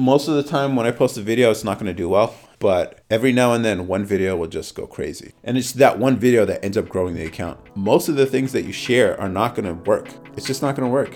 most of the time when I post a video, it's not going to do well. But every now and then, one video will just go crazy. And it's that one video that ends up growing the account. Most of the things that you share are not going to work. It's just not going to work.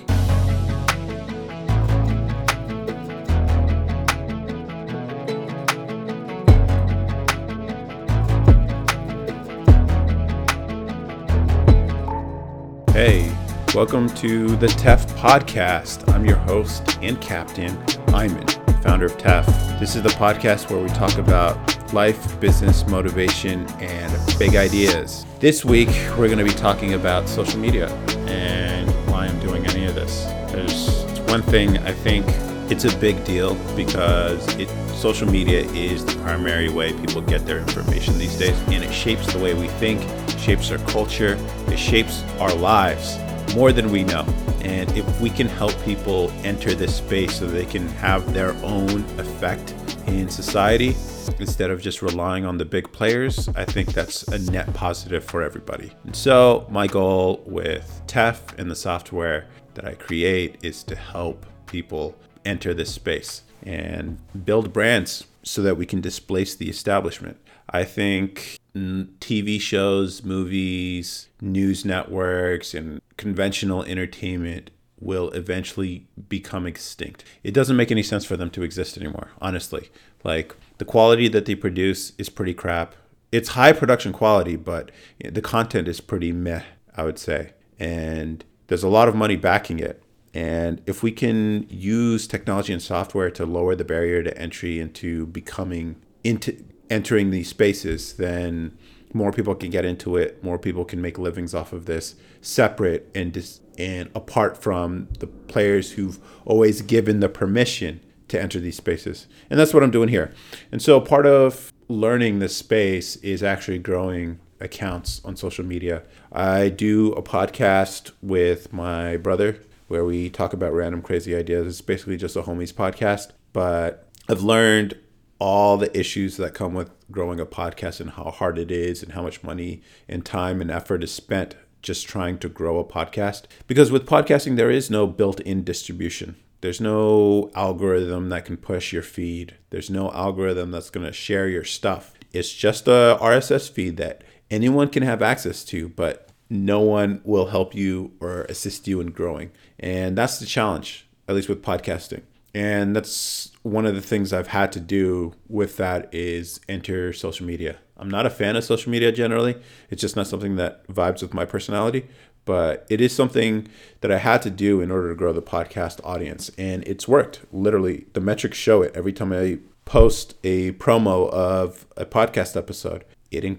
Hey, welcome to the TEF podcast. I'm your host and captain, Iman, founder of TEF. This is the podcast where we talk about life, business, motivation, and big ideas. This week, we're going to be talking about social media and why I'm doing any of this. There's one thing I think it's a big deal because it social media is the primary way people get their information these days and it shapes the way we think shapes our culture it shapes our lives more than we know and if we can help people enter this space so they can have their own effect in society instead of just relying on the big players i think that's a net positive for everybody and so my goal with tef and the software that i create is to help people enter this space and build brands so that we can displace the establishment. I think TV shows, movies, news networks, and conventional entertainment will eventually become extinct. It doesn't make any sense for them to exist anymore, honestly. Like the quality that they produce is pretty crap. It's high production quality, but the content is pretty meh, I would say. And there's a lot of money backing it. And if we can use technology and software to lower the barrier to entry into becoming into entering these spaces, then more people can get into it. More people can make livings off of this, separate and dis- and apart from the players who've always given the permission to enter these spaces. And that's what I'm doing here. And so part of learning this space is actually growing accounts on social media. I do a podcast with my brother where we talk about random crazy ideas. It's basically just a homies podcast, but I've learned all the issues that come with growing a podcast and how hard it is and how much money and time and effort is spent just trying to grow a podcast. Because with podcasting, there is no built in distribution. There's no algorithm that can push your feed. There's no algorithm that's going to share your stuff. It's just a RSS feed that anyone can have access to, but no one will help you or assist you in growing. And that's the challenge, at least with podcasting. And that's one of the things I've had to do with that is enter social media. I'm not a fan of social media generally. It's just not something that vibes with my personality, but it is something that I had to do in order to grow the podcast audience. And it's worked. Literally, the metrics show it every time I post a promo of a podcast episode it getting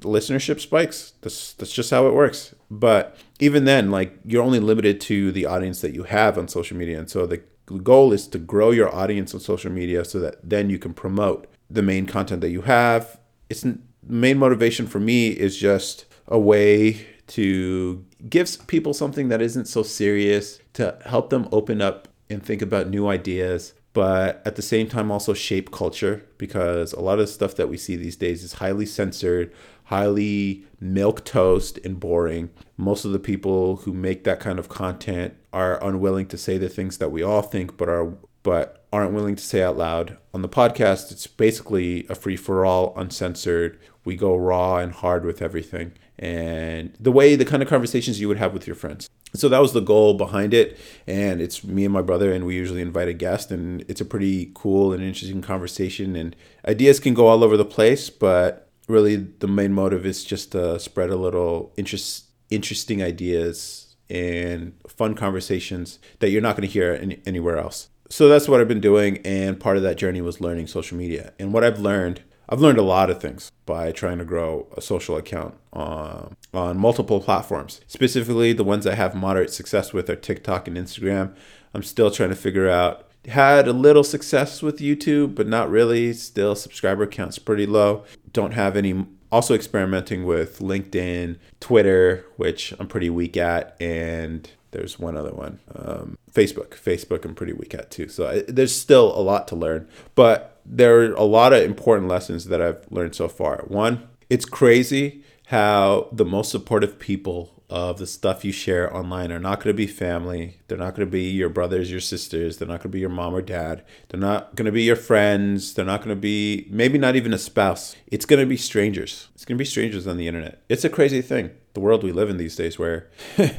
listenership spikes. That's that's just how it works. But even then, like you're only limited to the audience that you have on social media, and so the goal is to grow your audience on social media so that then you can promote the main content that you have. It's main motivation for me is just a way to give people something that isn't so serious to help them open up and think about new ideas but at the same time also shape culture because a lot of the stuff that we see these days is highly censored, highly milk toast and boring. Most of the people who make that kind of content are unwilling to say the things that we all think but are but aren't willing to say out loud. On the podcast, it's basically a free for all, uncensored. We go raw and hard with everything. And the way, the kind of conversations you would have with your friends so that was the goal behind it and it's me and my brother and we usually invite a guest and it's a pretty cool and interesting conversation and ideas can go all over the place but really the main motive is just to spread a little interest interesting ideas and fun conversations that you're not going to hear any, anywhere else so that's what i've been doing and part of that journey was learning social media and what i've learned I've learned a lot of things by trying to grow a social account on, on multiple platforms. Specifically, the ones I have moderate success with are TikTok and Instagram. I'm still trying to figure out. Had a little success with YouTube, but not really. Still, subscriber count's pretty low. Don't have any. Also, experimenting with LinkedIn, Twitter, which I'm pretty weak at, and there's one other one, um, Facebook. Facebook, I'm pretty weak at too. So I, there's still a lot to learn, but there are a lot of important lessons that I've learned so far. One, it's crazy how the most supportive people of the stuff you share online are not going to be family. They're not going to be your brothers, your sisters. They're not going to be your mom or dad. They're not going to be your friends. They're not going to be, maybe not even a spouse. It's going to be strangers. It's going to be strangers on the internet. It's a crazy thing, the world we live in these days, where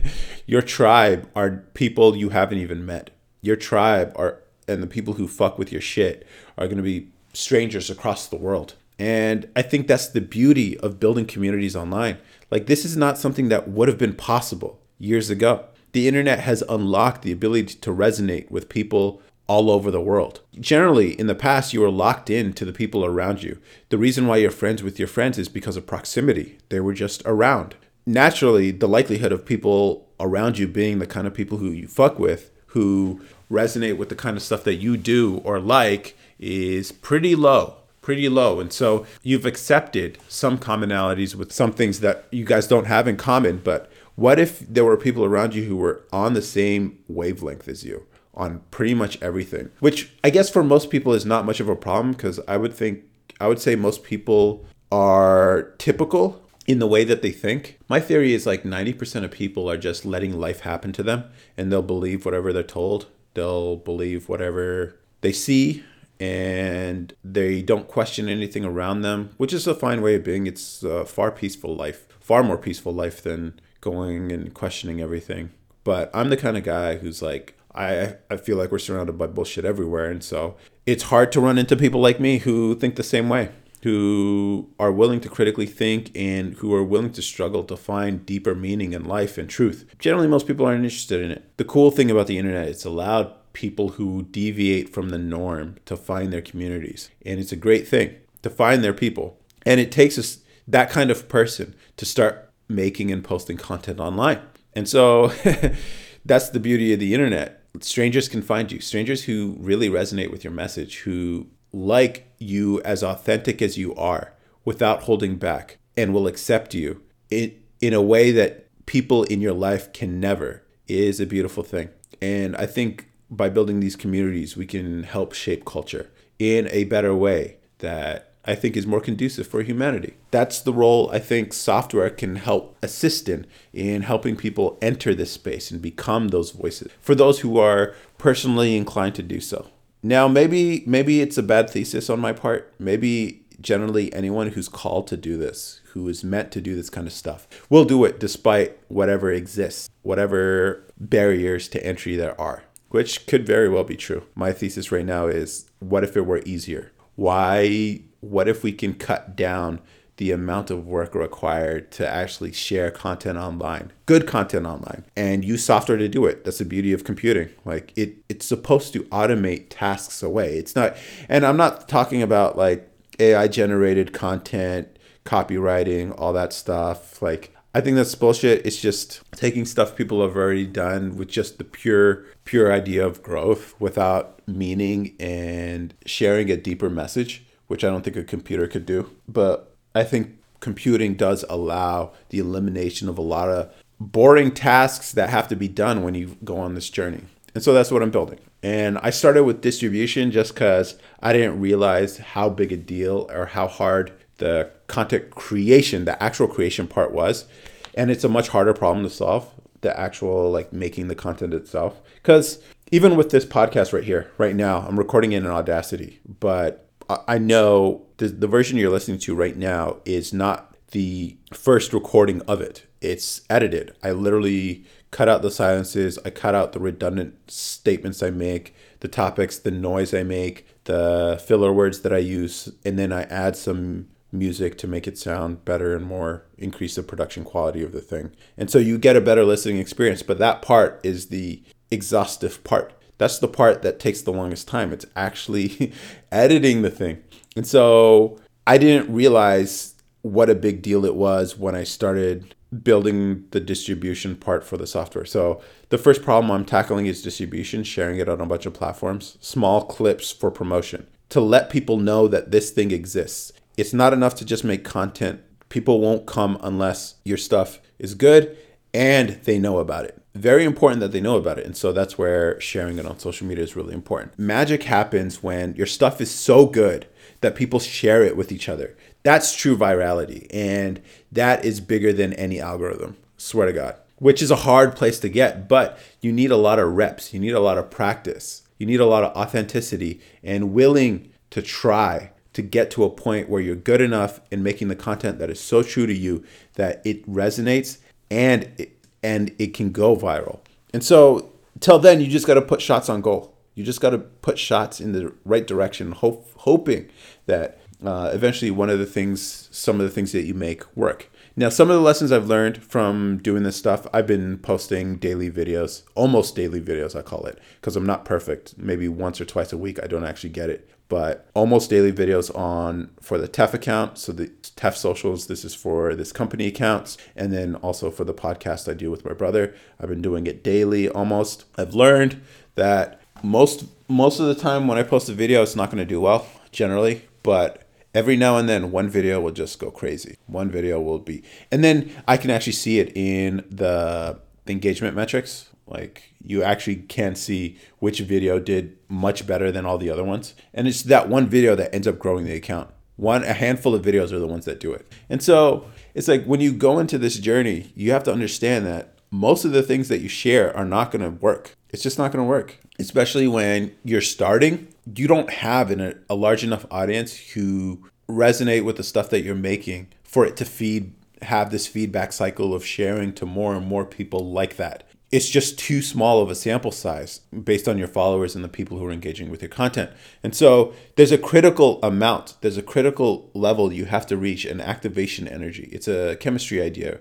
your tribe are people you haven't even met. Your tribe are, and the people who fuck with your shit are going to be strangers across the world. And I think that's the beauty of building communities online. Like, this is not something that would have been possible years ago. The internet has unlocked the ability to resonate with people all over the world. Generally, in the past, you were locked in to the people around you. The reason why you're friends with your friends is because of proximity, they were just around. Naturally, the likelihood of people around you being the kind of people who you fuck with, who resonate with the kind of stuff that you do or like, is pretty low pretty low. And so you've accepted some commonalities with some things that you guys don't have in common. But what if there were people around you who were on the same wavelength as you on pretty much everything? Which I guess for most people is not much of a problem because I would think, I would say most people are typical in the way that they think. My theory is like 90% of people are just letting life happen to them and they'll believe whatever they're told. They'll believe whatever they see and they don't question anything around them, which is a fine way of being. It's a far peaceful life, far more peaceful life than going and questioning everything. But I'm the kind of guy who's like, I, I feel like we're surrounded by bullshit everywhere. And so it's hard to run into people like me who think the same way, who are willing to critically think and who are willing to struggle to find deeper meaning in life and truth. Generally, most people aren't interested in it. The cool thing about the internet, it's allowed people who deviate from the norm to find their communities. And it's a great thing to find their people. And it takes us that kind of person to start making and posting content online. And so that's the beauty of the internet. Strangers can find you, strangers who really resonate with your message, who like you as authentic as you are without holding back and will accept you in, in a way that people in your life can never is a beautiful thing. And I think by building these communities, we can help shape culture in a better way that I think is more conducive for humanity. That's the role I think software can help assist in in helping people enter this space and become those voices for those who are personally inclined to do so. Now, maybe maybe it's a bad thesis on my part. Maybe generally anyone who's called to do this, who is meant to do this kind of stuff, will do it despite whatever exists, whatever barriers to entry there are which could very well be true. My thesis right now is what if it were easier? Why, what if we can cut down the amount of work required to actually share content online, good content online, and use software to do it. That's the beauty of computing. Like it, it's supposed to automate tasks away. It's not, and I'm not talking about like AI generated content, copywriting, all that stuff. Like I think that's bullshit. It's just taking stuff people have already done with just the pure, pure idea of growth without meaning and sharing a deeper message, which I don't think a computer could do. But I think computing does allow the elimination of a lot of boring tasks that have to be done when you go on this journey. And so that's what I'm building. And I started with distribution just because I didn't realize how big a deal or how hard the content creation, the actual creation part was. And it's a much harder problem to solve, the actual like making the content itself. Because even with this podcast right here, right now, I'm recording it in Audacity, but I know the, the version you're listening to right now is not the first recording of it. It's edited. I literally cut out the silences, I cut out the redundant statements I make, the topics, the noise I make, the filler words that I use, and then I add some music to make it sound better and more increase the production quality of the thing. And so you get a better listening experience, but that part is the exhaustive part. That's the part that takes the longest time. It's actually editing the thing. And so I didn't realize what a big deal it was when I started building the distribution part for the software. So the first problem I'm tackling is distribution, sharing it on a bunch of platforms, small clips for promotion to let people know that this thing exists it's not enough to just make content. People won't come unless your stuff is good and they know about it. Very important that they know about it. And so that's where sharing it on social media is really important. Magic happens when your stuff is so good that people share it with each other. That's true virality. And that is bigger than any algorithm. Swear to God. Which is a hard place to get, but you need a lot of reps. You need a lot of practice. You need a lot of authenticity and willing to try to get to a point where you're good enough in making the content that is so true to you that it resonates and it, and it can go viral. And so till then, you just got to put shots on goal. You just got to put shots in the right direction, hope, hoping that uh, eventually one of the things, some of the things that you make work. Now, some of the lessons I've learned from doing this stuff, I've been posting daily videos, almost daily videos, I call it, because I'm not perfect. Maybe once or twice a week, I don't actually get it, but almost daily videos on for the TEF account. So the TEF socials, this is for this company accounts, and then also for the podcast I do with my brother. I've been doing it daily almost. I've learned that most most of the time when I post a video, it's not going to do well generally, but every now and then one video will just go crazy. One video will be, and then I can actually see it in the, the engagement metrics. Like you actually can see which video did much better than all the other ones, and it's that one video that ends up growing the account. One, a handful of videos are the ones that do it. And so it's like when you go into this journey, you have to understand that most of the things that you share are not going to work. It's just not going to work, especially when you're starting. You don't have an, a large enough audience who resonate with the stuff that you're making for it to feed have this feedback cycle of sharing to more and more people like that. It's just too small of a sample size based on your followers and the people who are engaging with your content. And so there's a critical amount, there's a critical level you have to reach an activation energy. It's a chemistry idea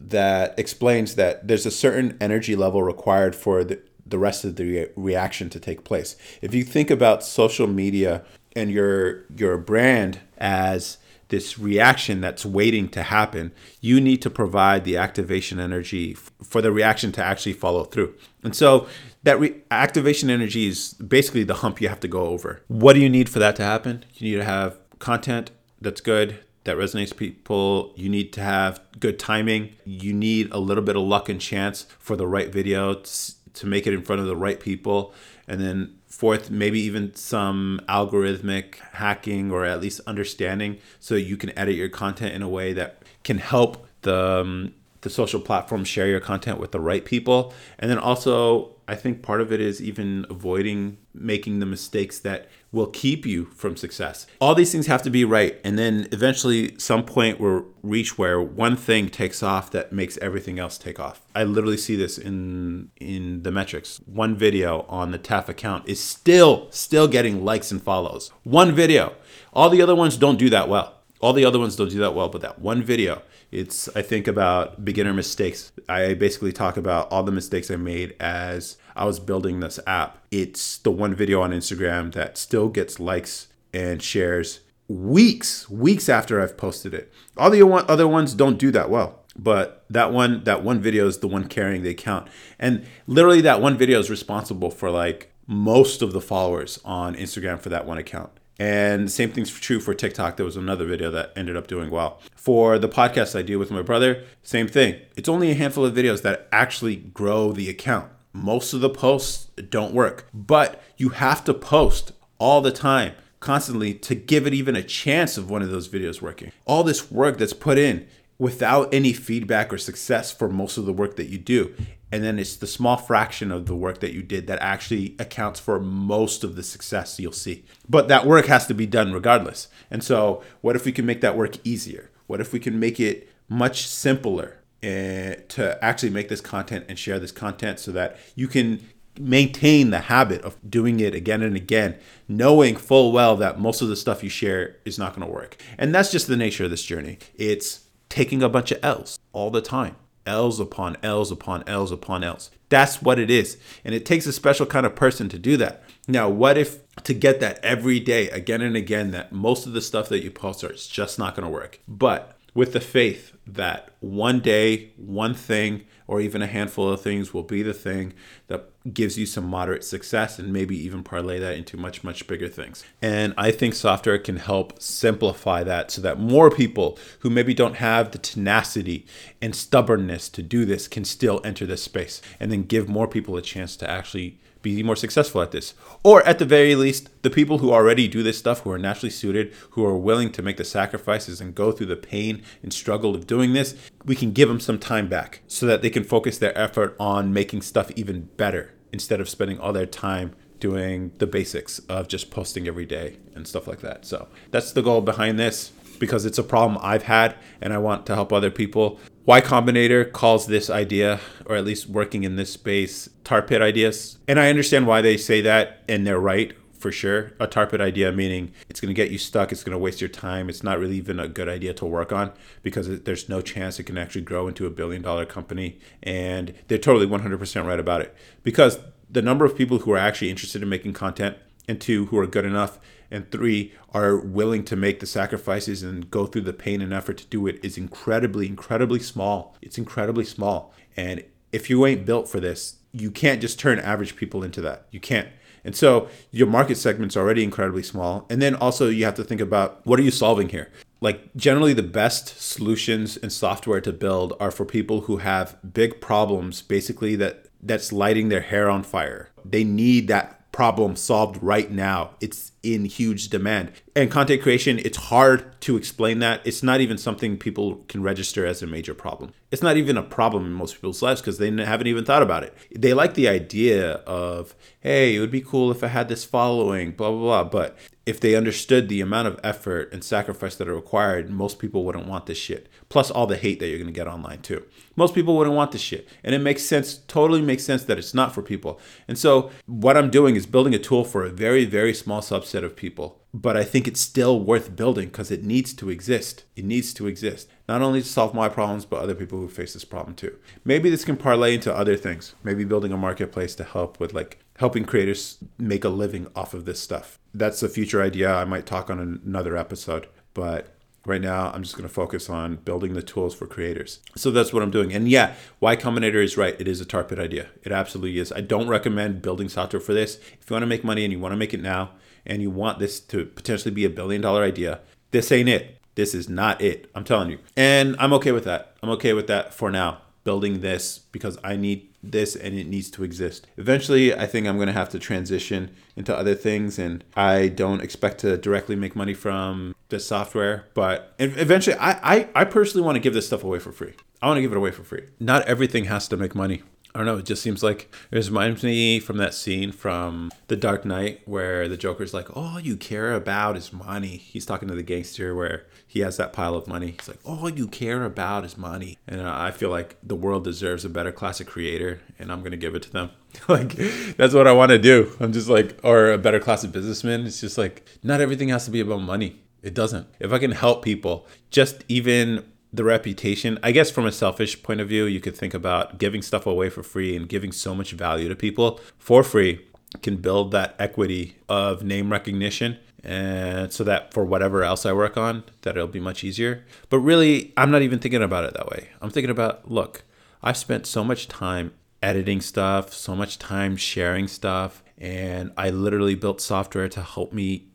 that explains that there's a certain energy level required for the, the rest of the re- reaction to take place. If you think about social media and your your brand as this reaction that's waiting to happen, you need to provide the activation energy for the reaction to actually follow through. And so that re- activation energy is basically the hump you have to go over. What do you need for that to happen? You need to have content that's good, that resonates people. You need to have good timing. You need a little bit of luck and chance for the right video to, to make it in front of the right people. And then fourth, maybe even some algorithmic hacking or at least understanding so you can edit your content in a way that can help the um, the social platform share your content with the right people. And then also, I think part of it is even avoiding making the mistakes that will keep you from success. All these things have to be right. And then eventually, some point will reach where one thing takes off that makes everything else take off. I literally see this in in the metrics. One video on the TEF account is still still getting likes and follows. One video. All the other ones don't do that well. All the other ones don't do that well, but that one video it's, I think, about beginner mistakes. I basically talk about all the mistakes I made as I was building this app. It's the one video on Instagram that still gets likes and shares weeks, weeks after I've posted it. All the other ones don't do that well but that one that one video is the one carrying the account and literally that one video is responsible for like most of the followers on instagram for that one account and same thing's true for TikTok. There was another video that ended up doing well. For the podcast I do with my brother, same thing. It's only a handful of videos that actually grow the account. Most of the posts don't work, but you have to post all the time, constantly to give it even a chance of one of those videos working. All this work that's put in without any feedback or success for most of the work that you do and then it's the small fraction of the work that you did that actually accounts for most of the success you'll see. But that work has to be done regardless. And so, what if we can make that work easier? What if we can make it much simpler uh, to actually make this content and share this content so that you can maintain the habit of doing it again and again, knowing full well that most of the stuff you share is not going to work. And that's just the nature of this journey. It's taking a bunch of L's all the time. L's upon L's upon L's upon L's. That's what it is. And it takes a special kind of person to do that. Now, what if to get that every day, again and again, that most of the stuff that you post are just not going to work? But with the faith that one day, one thing, or even a handful of things will be the thing that gives you some moderate success and maybe even parlay that into much, much bigger things. And I think software can help simplify that so that more people who maybe don't have the tenacity and stubbornness to do this can still enter this space and then give more people a chance to actually be more successful at this. Or at the very least, the people who already do this stuff, who are naturally suited, who are willing to make the sacrifices and go through the pain and struggle of doing this, we can give them some time back so that they can focus their effort on making stuff even better instead of spending all their time doing the basics of just posting every day and stuff like that. So that's the goal behind this because it's a problem I've had and I want to help other people. Y Combinator calls this idea, or at least working in this space, tar pit ideas. And I understand why they say that, and they're right for sure. A tar pit idea meaning it's going to get you stuck, it's going to waste your time, it's not really even a good idea to work on because there's no chance it can actually grow into a billion dollar company. And they're totally 100% right about it because the number of people who are actually interested in making content and two who are good enough and three are willing to make the sacrifices and go through the pain and effort to do it is incredibly incredibly small. It's incredibly small. And if you ain't built for this you can't just turn average people into that. You can't. And so your market segment's already incredibly small. And then also you have to think about what are you solving here? Like generally the best solutions and software to build are for people who have big problems basically that that's lighting their hair on fire. They need that problem solved right now. It's in huge demand. And content creation, it's hard to explain that. It's not even something people can register as a major problem. It's not even a problem in most people's lives because they haven't even thought about it. They like the idea of, hey, it would be cool if I had this following, blah, blah, blah. But if they understood the amount of effort and sacrifice that are required, most people wouldn't want this shit. Plus all the hate that you're gonna get online too. Most people wouldn't want this shit. And it makes sense, totally makes sense that it's not for people. And so what I'm doing is building a tool for a very, very small subset of people. But I think it's still worth building because it needs to exist. It needs to exist. Not only to solve my problems, but other people who face this problem too. Maybe this can parlay into other things. Maybe building a marketplace to help with like helping creators make a living off of this stuff. That's a future idea I might talk on another episode. But right now i'm just going to focus on building the tools for creators so that's what i'm doing and yeah y combinator is right it is a tar pit idea it absolutely is i don't recommend building software for this if you want to make money and you want to make it now and you want this to potentially be a billion dollar idea this ain't it this is not it i'm telling you and i'm okay with that i'm okay with that for now building this because i need this and it needs to exist. Eventually, I think I'm going to have to transition into other things, and I don't expect to directly make money from this software. But eventually, I, I, I personally want to give this stuff away for free. I want to give it away for free. Not everything has to make money. I don't know. It just seems like it reminds me from that scene from The Dark Knight where the Joker's like, "All you care about is money." He's talking to the gangster where he has that pile of money. He's like, "All you care about is money," and uh, I feel like the world deserves a better classic creator, and I'm gonna give it to them. like that's what I want to do. I'm just like, or a better class of businessman. It's just like not everything has to be about money. It doesn't. If I can help people, just even the reputation. I guess from a selfish point of view, you could think about giving stuff away for free and giving so much value to people for free can build that equity of name recognition and so that for whatever else I work on that it'll be much easier. But really, I'm not even thinking about it that way. I'm thinking about, look, I've spent so much time editing stuff, so much time sharing stuff, and I literally built software to help me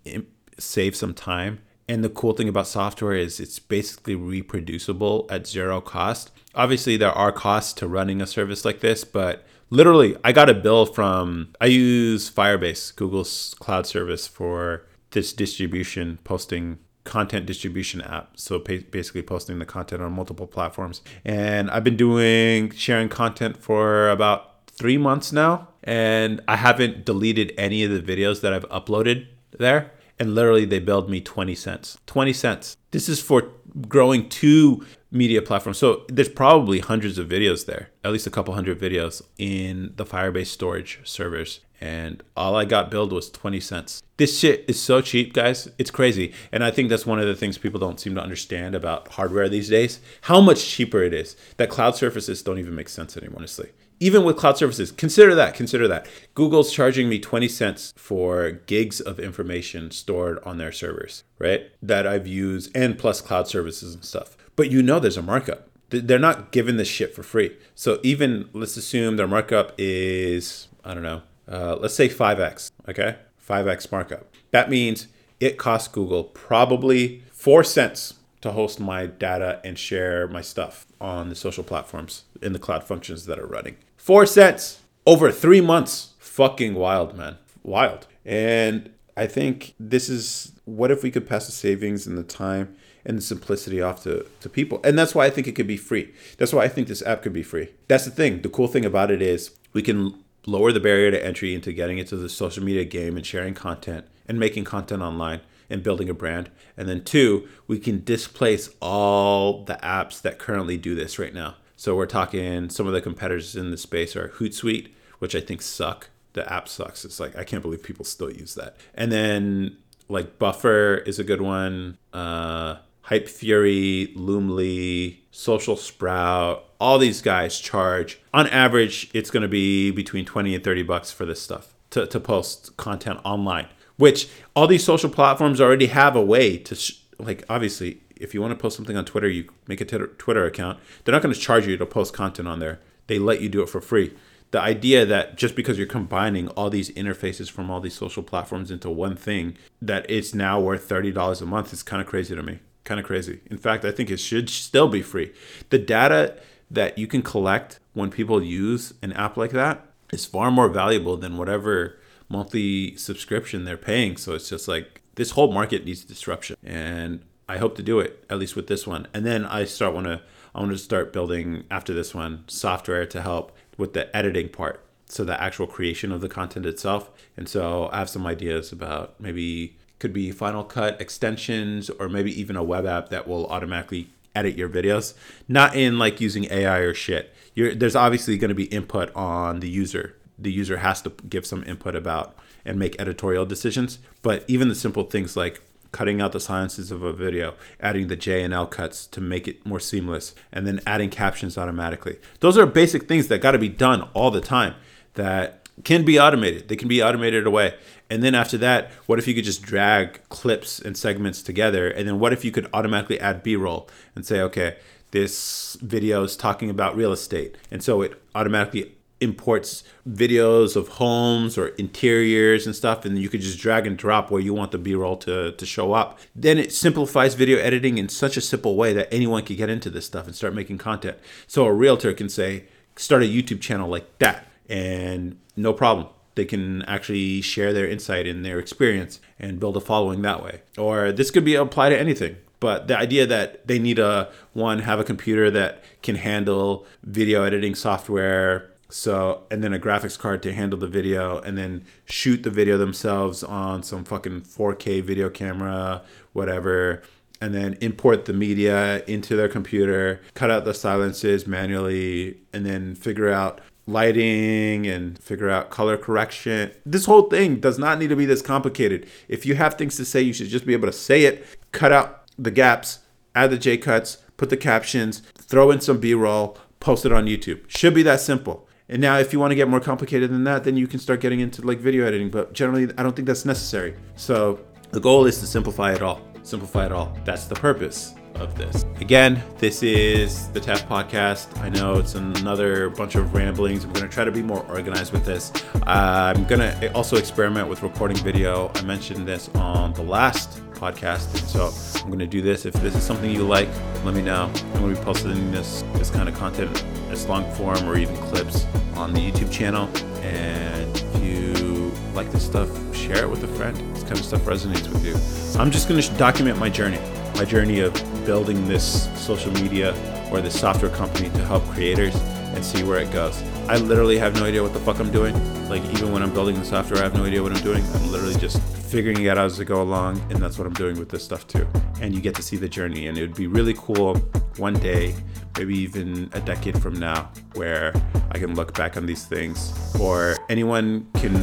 save some time and the cool thing about software is it's basically reproducible at zero cost. Obviously, there are costs to running a service like this, but literally, I got a bill from, I use Firebase, Google's cloud service for this distribution, posting content distribution app. So basically, posting the content on multiple platforms. And I've been doing sharing content for about three months now, and I haven't deleted any of the videos that I've uploaded there and literally they billed me 20 cents. 20 cents. This is for growing two media platforms. So there's probably hundreds of videos there, at least a couple hundred videos in the Firebase storage servers. And all I got billed was 20 cents. This shit is so cheap, guys. It's crazy. And I think that's one of the things people don't seem to understand about hardware these days how much cheaper it is. That cloud services don't even make sense anymore, honestly even with cloud services, consider that. Consider that. Google's charging me 20 cents for gigs of information stored on their servers, right? That I've used and plus cloud services and stuff. But you know there's a markup. They're not giving this shit for free. So even let's assume their markup is, I don't know, uh, let's say 5x, okay? 5x markup. That means it costs Google probably 4 cents to host my data and share my stuff on the social platforms in the cloud functions that are running. Four cents over three months. fucking wild, man. Wild. And I think this is what if we could pass the savings and the time and the simplicity off to, to people. And that's why I think it could be free. That's why I think this app could be free. That's the thing. The cool thing about it is we can lower the barrier to entry into getting into the social media game and sharing content and making content online and building a brand. And then two, we can displace all the apps that currently do this right now. So we're talking some of the competitors in the space are Hootsuite, which I think suck. The app sucks. It's like I can't believe people still use that. And then like Buffer is a good one. Uh, Hypefury, Loomly, Social Sprout, all these guys charge. On average it's going to be between 20 and 30 bucks for this stuff to, to post content online which all these social platforms already have a way to sh- like obviously if you want to post something on twitter you make a twitter account. They're not going to charge you to post content on there. They let you do it for free. The idea that just because you're combining all these interfaces from all these social platforms into one thing that it's now worth $30 a month is kind of crazy to me kind of crazy in fact i think it should still be free the data that you can collect when people use an app like that is far more valuable than whatever monthly subscription they're paying. So it's just like this whole market needs disruption, and I hope to do it at least with this one. And then I start want to I want to start building after this one software to help with the editing part, so the actual creation of the content itself. And so I have some ideas about maybe could be Final Cut extensions or maybe even a web app that will automatically edit your videos, not in like using AI or shit. You're, there's obviously going to be input on the user. The user has to give some input about and make editorial decisions. But even the simple things like cutting out the silences of a video, adding the J and L cuts to make it more seamless, and then adding captions automatically. Those are basic things that got to be done all the time that can be automated. They can be automated away. And then after that, what if you could just drag clips and segments together? And then what if you could automatically add B roll and say, okay, this video is talking about real estate. And so it automatically imports videos of homes or interiors and stuff and you could just drag and drop where you want the b-roll to, to show up then it simplifies video editing in such a simple way that anyone can get into this stuff and start making content so a realtor can say start a youtube channel like that and no problem they can actually share their insight and their experience and build a following that way. Or this could be applied to anything. But the idea that they need a one have a computer that can handle video editing software, so and then a graphics card to handle the video and then shoot the video themselves on some fucking 4K video camera, whatever and then import the media into their computer, cut out the silences manually, and then figure out lighting and figure out color correction. This whole thing does not need to be this complicated. If you have things to say, you should just be able to say it, cut out the gaps, add the J cuts, put the captions, throw in some B roll, post it on YouTube. Should be that simple. And now, if you want to get more complicated than that, then you can start getting into like video editing. But generally, I don't think that's necessary. So the goal is to simplify it all. Simplify it all. That's the purpose of this. Again, this is the TEF podcast. I know it's another bunch of ramblings. I'm going to try to be more organized with this. I'm going to also experiment with recording video. I mentioned this on the last podcast, so I'm going to do this. If this is something you like, let me know. I'm going to be posting this this kind of content, as long form or even clips on the YouTube channel. And if you like this stuff, share it with a friend. This kind of stuff resonates with you. I'm just going to document my journey my journey of building this social media or this software company to help creators and see where it goes. I literally have no idea what the fuck I'm doing. Like even when I'm building the software, I have no idea what I'm doing. I'm literally just figuring it out as I go along, and that's what I'm doing with this stuff too. And you get to see the journey, and it would be really cool one day, maybe even a decade from now, where I can look back on these things, or anyone can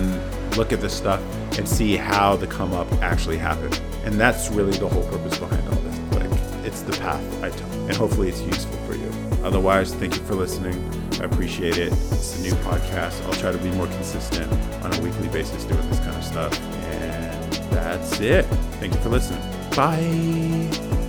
look at this stuff and see how the come up actually happened. And that's really the whole purpose behind. Like, it's the path I took, and hopefully it's useful for you. Otherwise, thank you for listening. I appreciate it. It's a new podcast. I'll try to be more consistent on a weekly basis doing this kind of stuff. And that's it. Thank you for listening. Bye.